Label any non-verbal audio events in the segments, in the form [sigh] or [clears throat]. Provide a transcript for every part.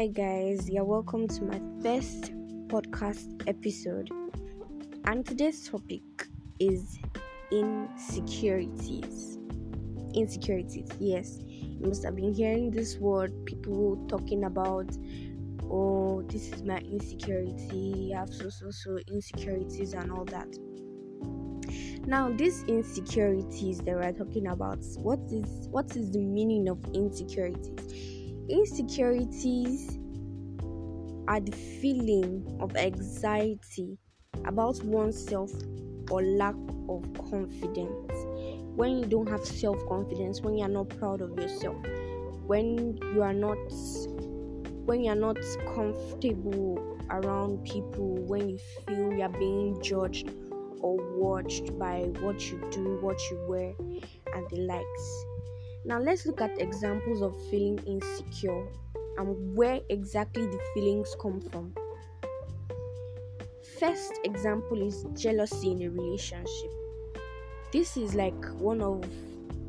Hi, guys, you're welcome to my first podcast episode. And today's topic is insecurities. Insecurities, yes, you must have been hearing this word, people talking about, oh, this is my insecurity, I have so, so, so insecurities, and all that. Now, these insecurities that we're talking about, what is what is the meaning of insecurities? Insecurities are the feeling of anxiety about oneself or lack of confidence. When you don't have self confidence, when you are not proud of yourself, when you are not when you are not comfortable around people, when you feel you are being judged or watched by what you do, what you wear, and the likes. Now, let's look at examples of feeling insecure and where exactly the feelings come from. First example is jealousy in a relationship. This is like one of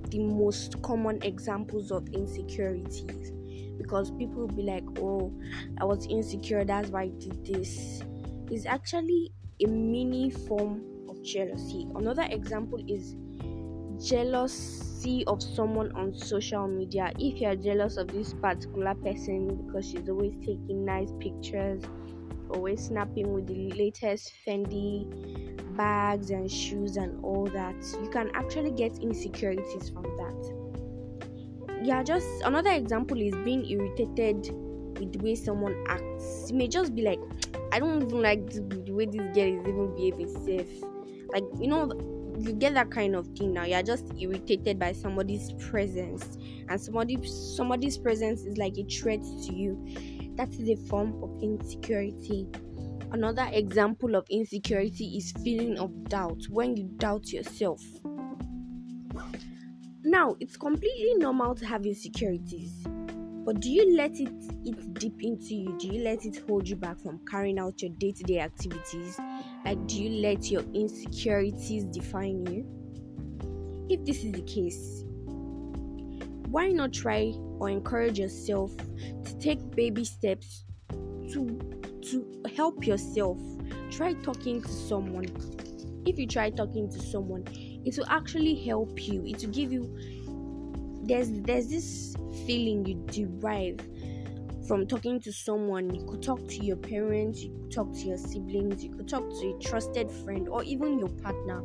the most common examples of insecurities because people will be like, Oh, I was insecure, that's why I did this. It's actually a mini form of jealousy. Another example is jealousy of someone on social media. If you're jealous of this particular person because she's always taking nice pictures, always snapping with the latest Fendi bags and shoes and all that, you can actually get insecurities from that. Yeah, just another example is being irritated with the way someone acts. You may just be like, I don't even like the way this girl is even behaving safe. Like, you know, you get that kind of thing now. You're just irritated by somebody's presence. And somebody somebody's presence is like a threat to you. That is a form of insecurity. Another example of insecurity is feeling of doubt. When you doubt yourself. Now it's completely normal to have insecurities but do you let it eat deep into you? Do you let it hold you back from carrying out your day to day activities? Like, do you let your insecurities define you? If this is the case, why not try or encourage yourself to take baby steps to to help yourself? Try talking to someone. If you try talking to someone, it will actually help you. It will give you there's there's this feeling you derive from talking to someone. You could talk to your parents, you could talk to your siblings, you could talk to a trusted friend, or even your partner.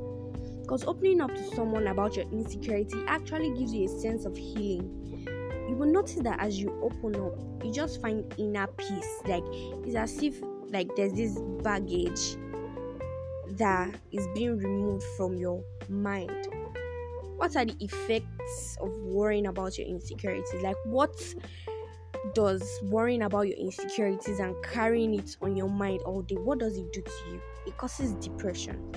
Because opening up to someone about your insecurity actually gives you a sense of healing. You will notice that as you open up, you just find inner peace. Like it's as if like there's this baggage that is being removed from your mind what are the effects of worrying about your insecurities? Like, what does worrying about your insecurities and carrying it on your mind all day what does it do to you? It causes depression.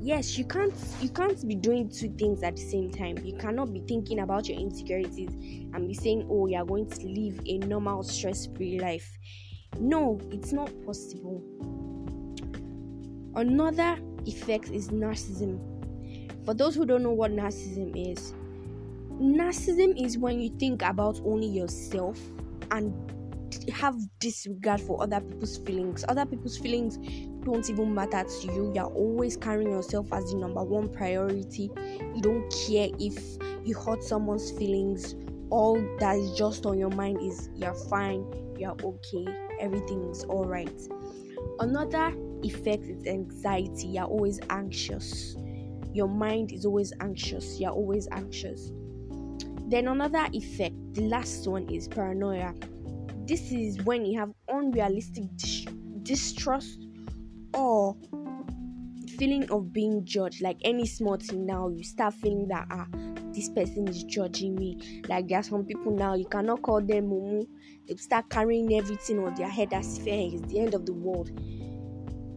Yes you can't you can't be doing two things at the same time. You cannot be thinking about your insecurities and be saying oh you're going to live a normal stress-free life. No it's not possible. Another effect is narcissism for those who don't know what narcissism is, narcissism is when you think about only yourself and have disregard for other people's feelings. Other people's feelings don't even matter to you. You're always carrying yourself as the number one priority. You don't care if you hurt someone's feelings. All that is just on your mind is you're fine, you're okay, everything's alright. Another effect is anxiety. You're always anxious your mind is always anxious. You're always anxious. Then another effect, the last one is paranoia. This is when you have unrealistic dis- distrust or feeling of being judged. Like any small thing now, you start feeling that ah, this person is judging me. Like there are some people now, you cannot call them mumu. They start carrying everything on their head as if it's the end of the world.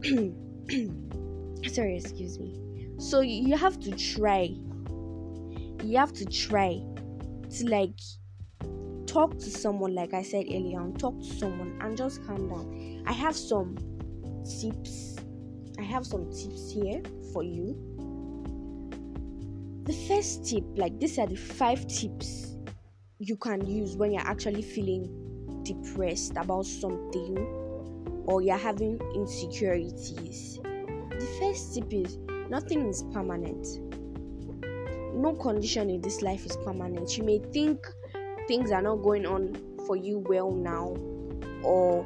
[clears throat] Sorry, excuse me. So you have to try. You have to try to like talk to someone, like I said earlier on, talk to someone and just calm down. I have some tips. I have some tips here for you. The first tip, like these are the five tips you can use when you're actually feeling depressed about something or you're having insecurities, the first tip is nothing is permanent. No condition in this life is permanent. You may think things are not going on for you well now, or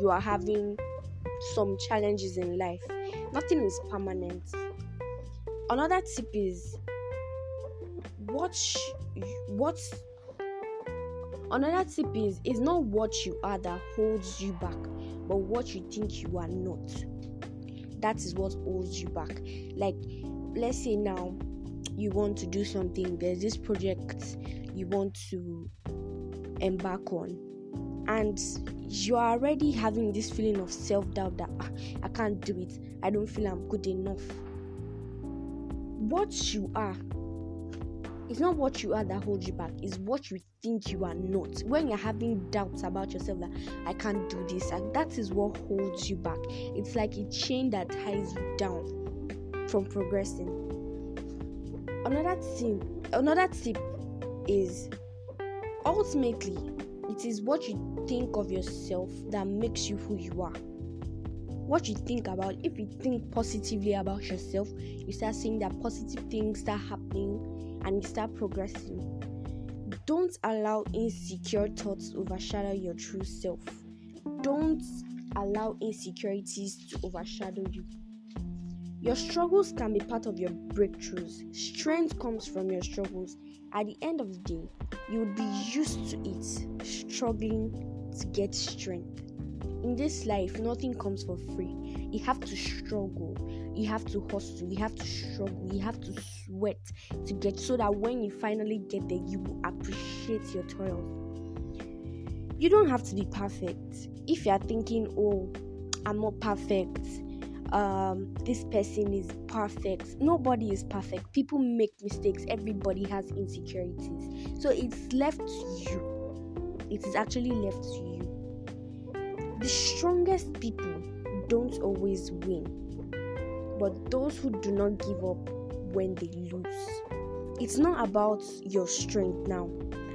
you are having some challenges in life. Nothing is permanent. Another tip is watch what another tip is is not what you are that holds you back but what you think you are not that is what holds you back. Like let's say now you want to do something there's this project you want to embark on and you are already having this feeling of self-doubt that ah, i can't do it. I don't feel i'm good enough. What you are it's not what you are that holds you back, it's what you think you are not. When you're having doubts about yourself that I can't do this, that is what holds you back. It's like a chain that ties you down from progressing. Another tip, another tip is ultimately it is what you think of yourself that makes you who you are what you think about if you think positively about yourself you start seeing that positive things start happening and you start progressing. Don't allow insecure thoughts overshadow your true self. Don't allow insecurities to overshadow you. Your struggles can be part of your breakthroughs. Strength comes from your struggles. At the end of the day, you will be used to it, struggling to get strength. In this life, nothing comes for free. You have to struggle, you have to hustle, you have to struggle, you have to sweat to get so that when you finally get there, you will appreciate your toil. You don't have to be perfect. If you are thinking, oh, I'm not perfect, um, this person is perfect. Nobody is perfect. People make mistakes. Everybody has insecurities. So it's left to you. It is actually left to you. The strongest people don't always win, but those who do not give up when they lose. It's not about your strength now.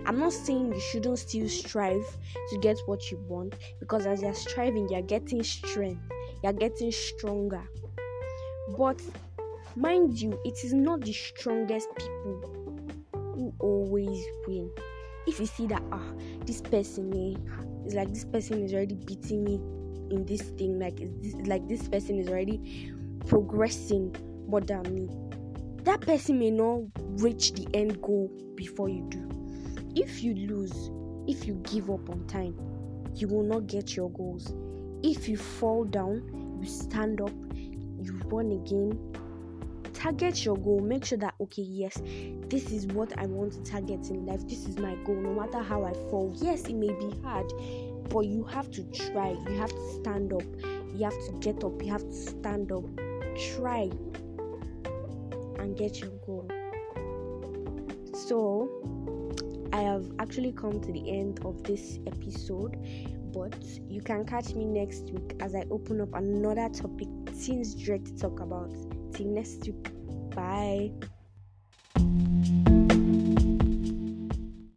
I'm not saying you shouldn't still strive to get what you want because as you're striving, you're getting strength, you're getting stronger. But mind you, it is not the strongest people who always win. If you see that ah, this person eh, is like this person is already beating me in this thing, like this, like this person is already progressing more than me that person may not reach the end goal before you do. If you lose, if you give up on time, you will not get your goals. If you fall down, you stand up, you run again. Target your goal. Make sure that, okay, yes, this is what I want to target in life. This is my goal. No matter how I fall, yes, it may be hard, but you have to try. You have to stand up. You have to get up. You have to stand up. Try and get your goal. So, I have actually come to the end of this episode, but you can catch me next week as I open up another topic teens dread to talk about. Till next week. Bye.